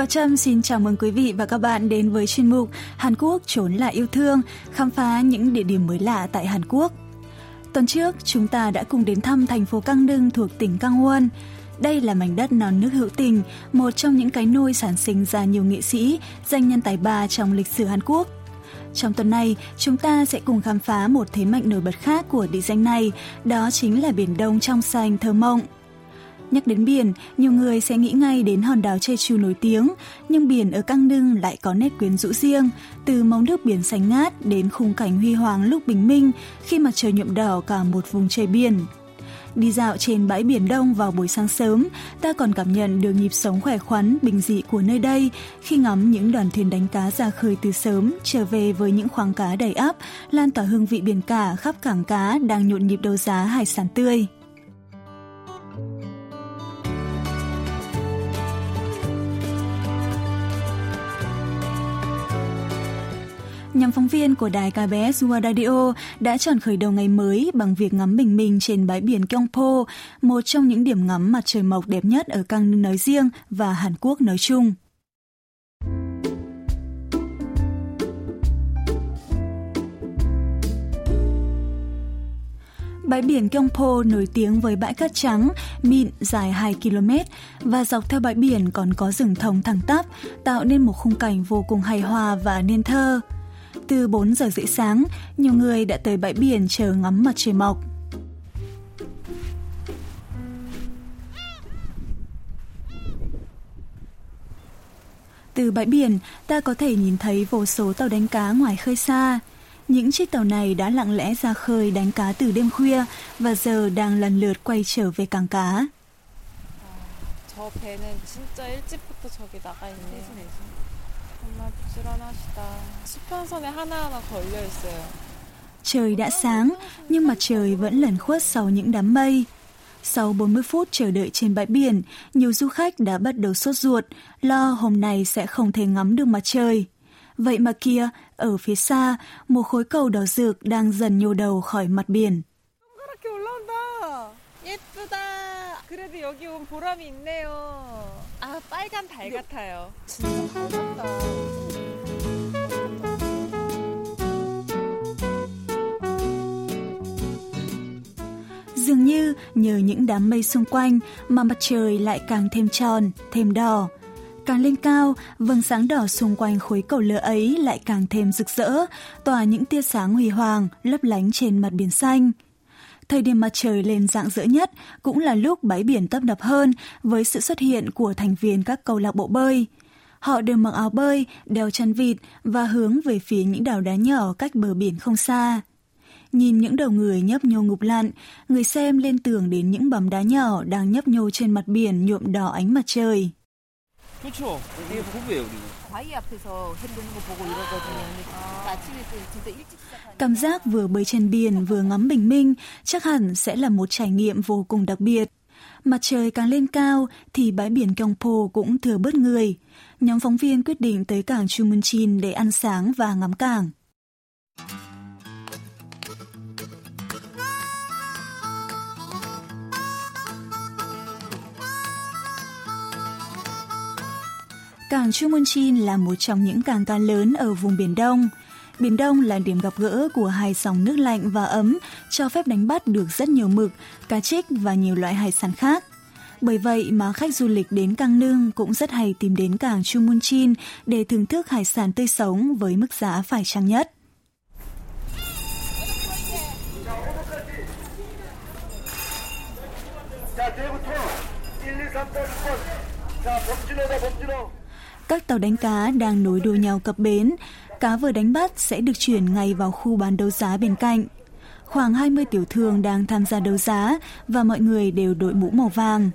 Bà Trâm xin chào mừng quý vị và các bạn đến với chuyên mục Hàn Quốc trốn là yêu thương, khám phá những địa điểm mới lạ tại Hàn Quốc. Tuần trước, chúng ta đã cùng đến thăm thành phố Căng Đưng thuộc tỉnh Gangwon. Đây là mảnh đất non nước hữu tình, một trong những cái nôi sản sinh ra nhiều nghệ sĩ, danh nhân tài ba trong lịch sử Hàn Quốc. Trong tuần này, chúng ta sẽ cùng khám phá một thế mạnh nổi bật khác của địa danh này, đó chính là biển Đông trong xanh thơ mộng. Nhắc đến biển, nhiều người sẽ nghĩ ngay đến hòn đảo Jeju nổi tiếng, nhưng biển ở căng Nưng lại có nét quyến rũ riêng, từ màu nước biển xanh ngát đến khung cảnh huy hoàng lúc bình minh khi mặt trời nhuộm đỏ cả một vùng trời biển. Đi dạo trên bãi biển đông vào buổi sáng sớm, ta còn cảm nhận được nhịp sống khỏe khoắn, bình dị của nơi đây khi ngắm những đoàn thuyền đánh cá ra khơi từ sớm, trở về với những khoáng cá đầy ắp, lan tỏa hương vị biển cả khắp cảng cá đang nhộn nhịp đấu giá hải sản tươi. Nhóm phóng viên của đài KBS World Radio đã chọn khởi đầu ngày mới bằng việc ngắm bình minh trên bãi biển Gyeongpo, một trong những điểm ngắm mặt trời mọc đẹp nhất ở Cang nói riêng và Hàn Quốc nói chung. Bãi biển Gyeongpo nổi tiếng với bãi cát trắng, mịn dài 2 km và dọc theo bãi biển còn có rừng thông thẳng tắp, tạo nên một khung cảnh vô cùng hài hòa và nên thơ Từ 4 giờ rưỡi sáng, nhiều người đã tới bãi biển chờ ngắm mặt trời mọc. Từ bãi biển, ta có thể nhìn thấy vô số tàu đánh cá ngoài khơi xa. Những chiếc tàu này đã lặng lẽ ra khơi đánh cá từ đêm khuya và giờ đang lần lượt quay trở về cảng cá. 저 배는 진짜 일찍부터 저기 나가 있네요. 정말 부지런하시다. 수평선에 하나하나 걸려 있어요. Trời đã sáng, nhưng mặt trời vẫn lẩn khuất sau những đám mây. Sau 40 phút chờ đợi trên bãi biển, nhiều du khách đã bắt đầu sốt ruột, lo hôm nay sẽ không thể ngắm được mặt trời. Vậy mà kia, ở phía xa, một khối cầu đỏ rực đang dần nhô đầu khỏi mặt biển. 그래도 여기 온 보람이 있네요. 아, 빨간 달 같아요. 진짜 밝았다. Dường như nhờ những đám mây xung quanh mà mặt trời lại càng thêm tròn, thêm đỏ. Càng lên cao, vầng sáng đỏ xung quanh khối cầu lửa ấy lại càng thêm rực rỡ, tỏa những tia sáng huy hoàng, lấp lánh trên mặt biển xanh. Thời điểm mặt trời lên dạng dỡ nhất cũng là lúc bãi biển tấp nập hơn với sự xuất hiện của thành viên các câu lạc bộ bơi. Họ đều mặc áo bơi, đeo chăn vịt và hướng về phía những đảo đá nhỏ cách bờ biển không xa. Nhìn những đầu người nhấp nhô ngục lặn, người xem lên tưởng đến những bầm đá nhỏ đang nhấp nhô trên mặt biển nhuộm đỏ ánh mặt trời. 그렇죠. 이게 부부예요, 우리. 바위 앞에서 해보는 거 보고 이러거든요. 근데 아침에 또 진짜 일찍 Cảm giác vừa bơi trên biển vừa ngắm bình minh chắc hẳn sẽ là một trải nghiệm vô cùng đặc biệt. Mặt trời càng lên cao thì bãi biển Gyeongpo cũng thừa bớt người. Nhóm phóng viên quyết định tới cảng Chumunjin để ăn sáng và ngắm cảng. Cảng Chumunchin là một trong những cảng cá lớn ở vùng Biển Đông. Biển Đông là điểm gặp gỡ của hai dòng nước lạnh và ấm, cho phép đánh bắt được rất nhiều mực, cá trích và nhiều loại hải sản khác. Bởi vậy mà khách du lịch đến Cang Nương cũng rất hay tìm đến cảng Chumunchin để thưởng thức hải sản tươi sống với mức giá phải chăng nhất. Các tàu đánh cá đang nối đuôi nhau cập bến, cá vừa đánh bắt sẽ được chuyển ngay vào khu bán đấu giá bên cạnh. Khoảng 20 tiểu thương đang tham gia đấu giá và mọi người đều đội mũ màu vàng.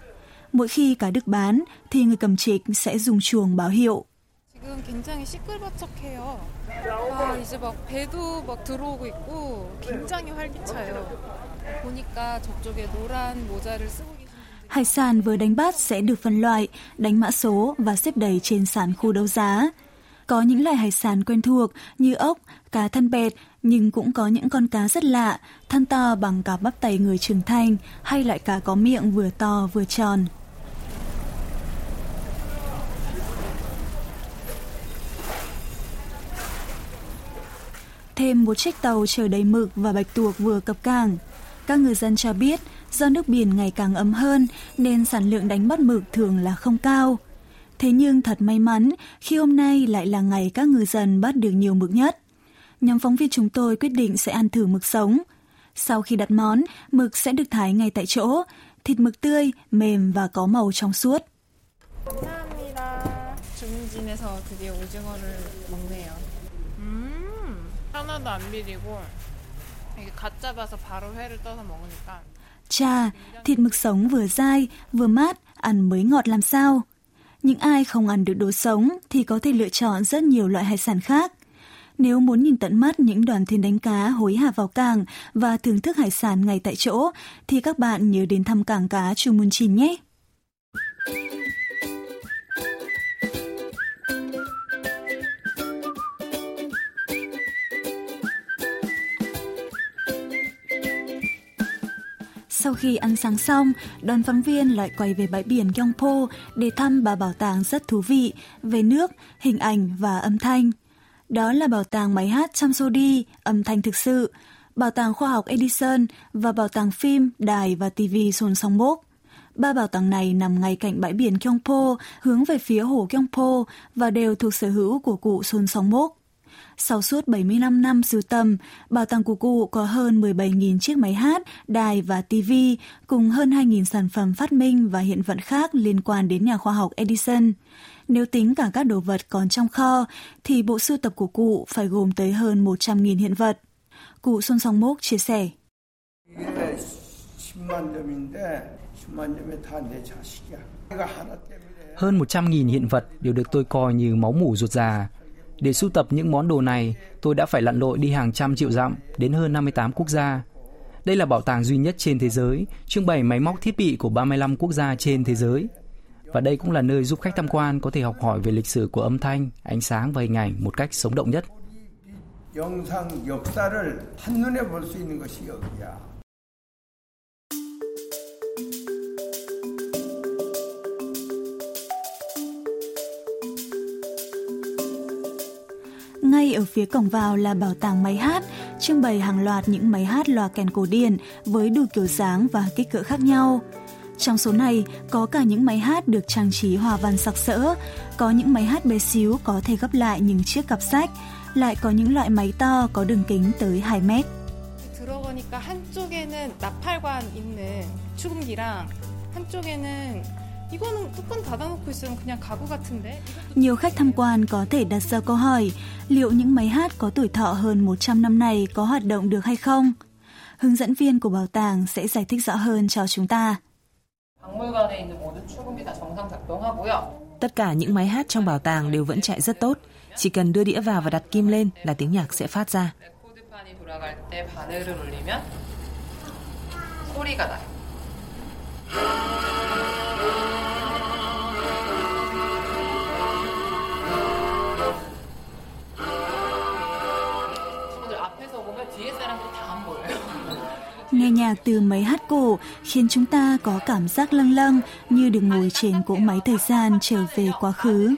Mỗi khi cá được bán thì người cầm trịch sẽ dùng chuồng báo hiệu. 지금 굉장히 시끌벅적해요. 아, 이제 막 배도 막 들어오고 있고 굉장히 활기차요. 보니까 저쪽에 노란 모자를 쓰고 Hải sản vừa đánh bắt sẽ được phân loại, đánh mã số và xếp đầy trên sàn khu đấu giá. Có những loài hải sản quen thuộc như ốc, cá thân bẹt, nhưng cũng có những con cá rất lạ, thân to bằng cả bắp tay người trưởng thành hay loại cá có miệng vừa to vừa tròn. Thêm một chiếc tàu chở đầy mực và bạch tuộc vừa cập cảng. Các người dân cho biết – do nước biển ngày càng ấm hơn nên sản lượng đánh bắt mực thường là không cao. Thế nhưng thật may mắn khi hôm nay lại là ngày các ngư dân bắt được nhiều mực nhất. Nhóm phóng viên chúng tôi quyết định sẽ ăn thử mực sống. Sau khi đặt món, mực sẽ được thái ngay tại chỗ, thịt mực tươi, mềm và có màu trong suốt. 중진에서 드디어 오징어를 먹네요. 음, 하나도 안 비리고 이게 갓 잡아서 바로 회를 떠서 먹으니까. Cha, thịt mực sống vừa dai, vừa mát, ăn mới ngọt làm sao. Những ai không ăn được đồ sống thì có thể lựa chọn rất nhiều loại hải sản khác. Nếu muốn nhìn tận mắt những đoàn thuyền đánh cá hối hả vào cảng và thưởng thức hải sản ngay tại chỗ, thì các bạn nhớ đến thăm cảng cá Chu Môn Chin nhé! Sau khi ăn sáng xong, đoàn phóng viên lại quay về bãi biển Gyeongpo để thăm bà bảo tàng rất thú vị về nước, hình ảnh và âm thanh. Đó là bảo tàng máy hát Chamsodi, âm thanh thực sự, bảo tàng khoa học Edison và bảo tàng phim, đài và TV Son Song Bok. Ba bảo tàng này nằm ngay cạnh bãi biển Gyeongpo, hướng về phía hồ Gyeongpo và đều thuộc sở hữu của cụ Son Song Bok. Sau suốt 75 năm sưu tầm, bảo tàng của cụ có hơn 17.000 chiếc máy hát, đài và TV, cùng hơn 2.000 sản phẩm phát minh và hiện vật khác liên quan đến nhà khoa học Edison. Nếu tính cả các đồ vật còn trong kho, thì bộ sưu tập của cụ phải gồm tới hơn 100.000 hiện vật. Cụ Xuân Song Mốc chia sẻ. Hơn 100.000 hiện vật đều được tôi coi như máu mủ ruột già. Để sưu tập những món đồ này, tôi đã phải lặn lội đi hàng trăm triệu dặm đến hơn 58 quốc gia. Đây là bảo tàng duy nhất trên thế giới, trưng bày máy móc thiết bị của 35 quốc gia trên thế giới. Và đây cũng là nơi giúp khách tham quan có thể học hỏi về lịch sử của âm thanh, ánh sáng và hình ảnh một cách sống động nhất. 영상 역사를 한눈에 볼수 있는 것이 여기야. Ngay ở phía cổng vào là bảo tàng máy hát, trưng bày hàng loạt những máy hát loa kèn cổ điển với đủ kiểu dáng và kích cỡ khác nhau. Trong số này có cả những máy hát được trang trí hòa văn sặc sỡ, có những máy hát bé xíu có thể gấp lại những chiếc cặp sách, lại có những loại máy to có đường kính tới 2 mét. 들어보니까 한쪽에는 나팔관 있는 축음기랑 한쪽에는 nhiều khách tham quan có thể đặt ra câu hỏi liệu những máy hát có tuổi thọ hơn 100 năm này có hoạt động được hay không? Hướng dẫn viên của bảo tàng sẽ giải thích rõ hơn cho chúng ta. Tất cả những máy hát trong bảo tàng đều vẫn chạy rất tốt. Chỉ cần đưa đĩa vào và đặt kim lên là tiếng nhạc sẽ phát ra. 소리가 나요. Nhạc từ máy hát cổ khiến chúng ta có cảm giác lâng lâng như được ngồi trên cỗ máy thời gian trở về quá khứ.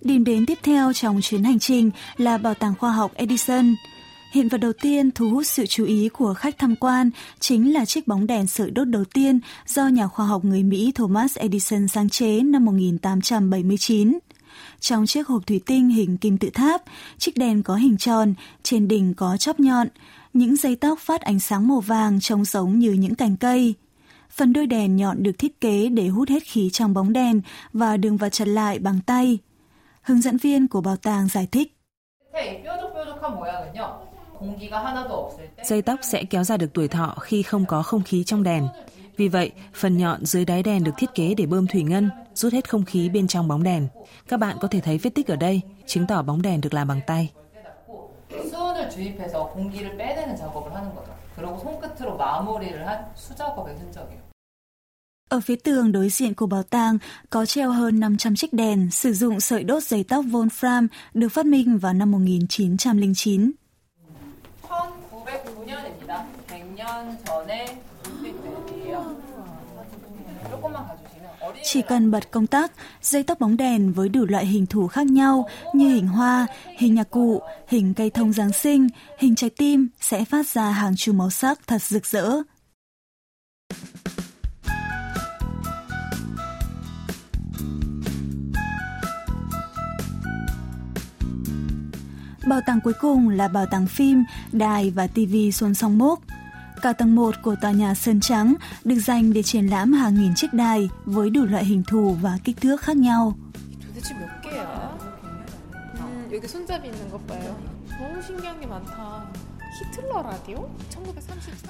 Điểm đến tiếp theo trong chuyến hành trình là Bảo tàng Khoa học Edison – Hiện vật đầu tiên thu hút sự chú ý của khách tham quan chính là chiếc bóng đèn sợi đốt đầu tiên do nhà khoa học người Mỹ Thomas Edison sáng chế năm 1879. Trong chiếc hộp thủy tinh hình kim tự tháp, chiếc đèn có hình tròn, trên đỉnh có chóp nhọn, những dây tóc phát ánh sáng màu vàng trông giống như những cành cây. Phần đuôi đèn nhọn được thiết kế để hút hết khí trong bóng đèn và đường vật chặt lại bằng tay. Hướng dẫn viên của bảo tàng giải thích. Dây tóc sẽ kéo dài được tuổi thọ khi không có không khí trong đèn. Vì vậy, phần nhọn dưới đáy đèn được thiết kế để bơm thủy ngân, rút hết không khí bên trong bóng đèn. Các bạn có thể thấy vết tích ở đây, chứng tỏ bóng đèn được làm bằng tay. Ở phía tường đối diện của bảo tàng có treo hơn 500 chiếc đèn sử dụng sợi đốt giấy tóc Wolfram được phát minh vào năm 1909. 1909년입니다. 100년 전의 눈빛들이에요. Chỉ cần bật công tắc, dây tóc bóng đèn với đủ loại hình thù khác nhau như hình hoa, hình nhạc cụ, hình cây thông Giáng sinh, hình trái tim sẽ phát ra hàng chùm màu sắc thật rực rỡ. Bảo tàng cuối cùng là bảo tàng phim, đài và TV Xuân Song Mốc. Cả tầng 1 của tòa nhà Sơn Trắng được dành để triển lãm hàng nghìn chiếc đài với đủ loại hình thù và kích thước khác nhau. 도대체 몇 개야? 음, 여기 손잡이 있는 것 봐요. 너무 신기한 게 많다.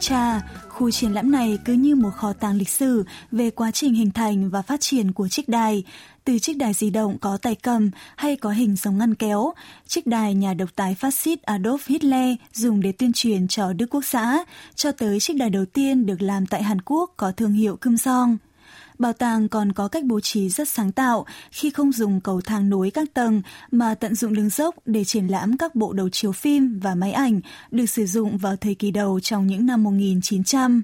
Cha, khu triển lãm này cứ như một kho tàng lịch sử về quá trình hình thành và phát triển của chiếc đài. Từ chiếc đài di động có tay cầm hay có hình giống ngăn kéo, chiếc đài nhà độc tài phát xít Adolf Hitler dùng để tuyên truyền cho Đức Quốc xã, cho tới chiếc đài đầu tiên được làm tại Hàn Quốc có thương hiệu Kim Song. Bảo tàng còn có cách bố trí rất sáng tạo khi không dùng cầu thang nối các tầng mà tận dụng đường dốc để triển lãm các bộ đầu chiếu phim và máy ảnh được sử dụng vào thời kỳ đầu trong những năm 1900.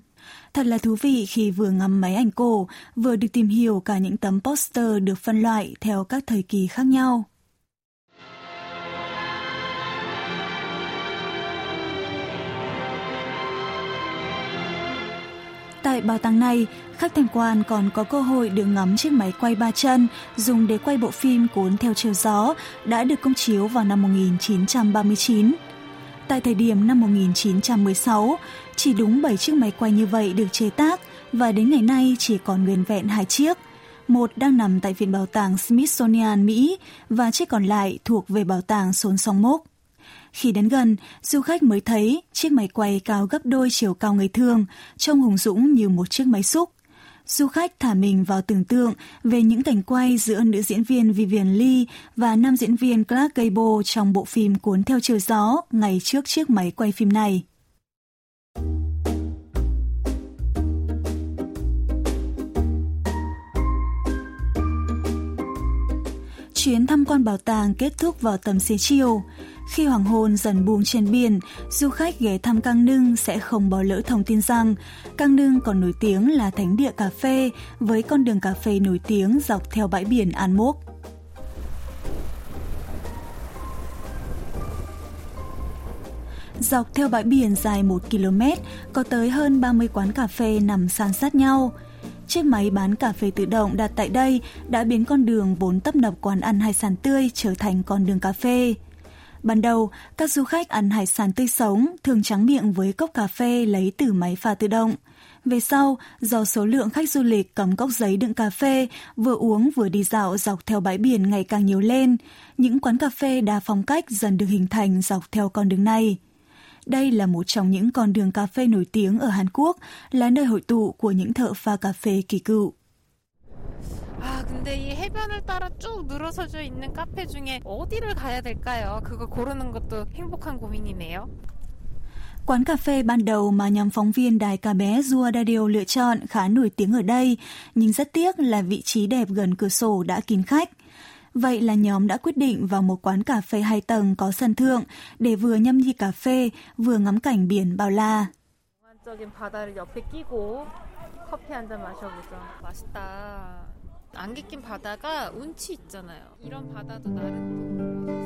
Thật là thú vị khi vừa ngắm máy ảnh cổ, vừa được tìm hiểu cả những tấm poster được phân loại theo các thời kỳ khác nhau. Tại bảo tàng này, khách tham quan còn có cơ hội được ngắm chiếc máy quay ba chân dùng để quay bộ phim Cuốn theo chiều gió đã được công chiếu vào năm 1939. Tại thời điểm năm 1916, chỉ đúng 7 chiếc máy quay như vậy được chế tác và đến ngày nay chỉ còn nguyên vẹn hai chiếc. Một đang nằm tại Viện Bảo tàng Smithsonian, Mỹ và chiếc còn lại thuộc về Bảo tàng Sốn Song Mốc. Khi đến gần, du khách mới thấy chiếc máy quay cao gấp đôi chiều cao người thường, trông hùng dũng như một chiếc máy xúc. Du khách thả mình vào tưởng tượng về những cảnh quay giữa nữ diễn viên Vivian Lee và nam diễn viên Clark Gable trong bộ phim Cuốn theo chiều gió ngày trước chiếc máy quay phim này. Chuyến tham quan bảo tàng kết thúc vào tầm xế chiều. Khi hoàng hôn dần buông trên biển, du khách ghé thăm Cang Nưng sẽ không bỏ lỡ thông tin rằng Cang Nưng còn nổi tiếng là thánh địa cà phê với con đường cà phê nổi tiếng dọc theo bãi biển An Mốc. Dọc theo bãi biển dài 1 km, có tới hơn 30 quán cà phê nằm san sát nhau. Chiếc máy bán cà phê tự động đặt tại đây đã biến con đường vốn tấp nập quán ăn hải sản tươi trở thành con đường cà phê. Ban đầu, các du khách ăn hải sản tươi sống thường trắng miệng với cốc cà phê lấy từ máy pha tự động. Về sau, do số lượng khách du lịch cầm cốc giấy đựng cà phê, vừa uống vừa đi dạo dọc theo bãi biển ngày càng nhiều lên, những quán cà phê đa phong cách dần được hình thành dọc theo con đường này. Đây là một trong những con đường cà phê nổi tiếng ở Hàn Quốc, là nơi hội tụ của những thợ pha cà phê kỳ cựu. 아, 근데 이 해변을 따라 쭉 늘어서져 있는 카페 중에 어디를 가야 될까요? 그거 고르는 것도 행복한 고민이네요. Quán cà phê ban đầu mà nhóm phóng viên đài ca bé Zua Radio lựa chọn khá nổi tiếng ở đây, nhưng rất tiếc là vị trí đẹp gần cửa sổ đã kín khách. Vậy là nhóm đã quyết định vào một quán cà phê hai tầng có sân thượng để vừa nhâm nhi cà phê, vừa ngắm cảnh biển bao la. 바다를 옆에 끼고 커피 한 잔 마셔보자. 맛있다. 안개 낀 바다가 운치 있잖아요. 이런 바다도 나름 Lúc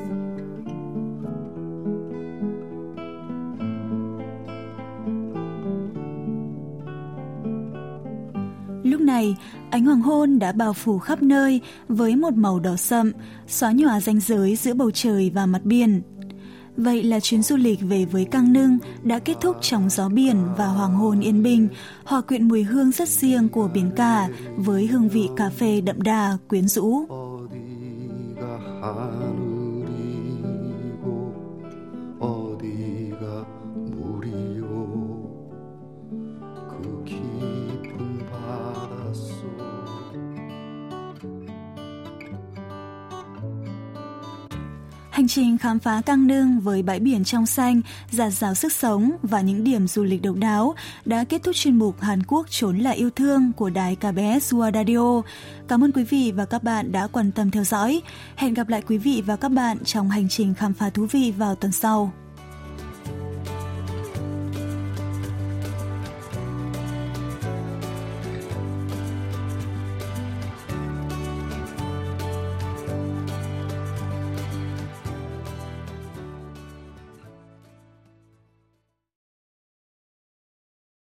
này, ánh hoàng hôn đã bao phủ khắp nơi với một màu đỏ sậm, xóa nhòa ranh giới giữa bầu trời và mặt biển. Vậy là chuyến du lịch về với Căng Nưng đã kết thúc trong gió biển và hoàng hôn yên bình, hòa quyện mùi hương rất riêng của biển cả với hương vị cà phê đậm đà, quyến rũ. Trình khám phá căng Nương với bãi biển trong xanh, giạt rào sức sống và những điểm du lịch độc đáo đã kết thúc chuyên mục Hàn Quốc trốn là yêu thương của đài KBS World Radio. Cảm ơn quý vị và các bạn đã quan tâm theo dõi. Hẹn gặp lại quý vị và các bạn trong hành trình khám phá thú vị vào tuần sau.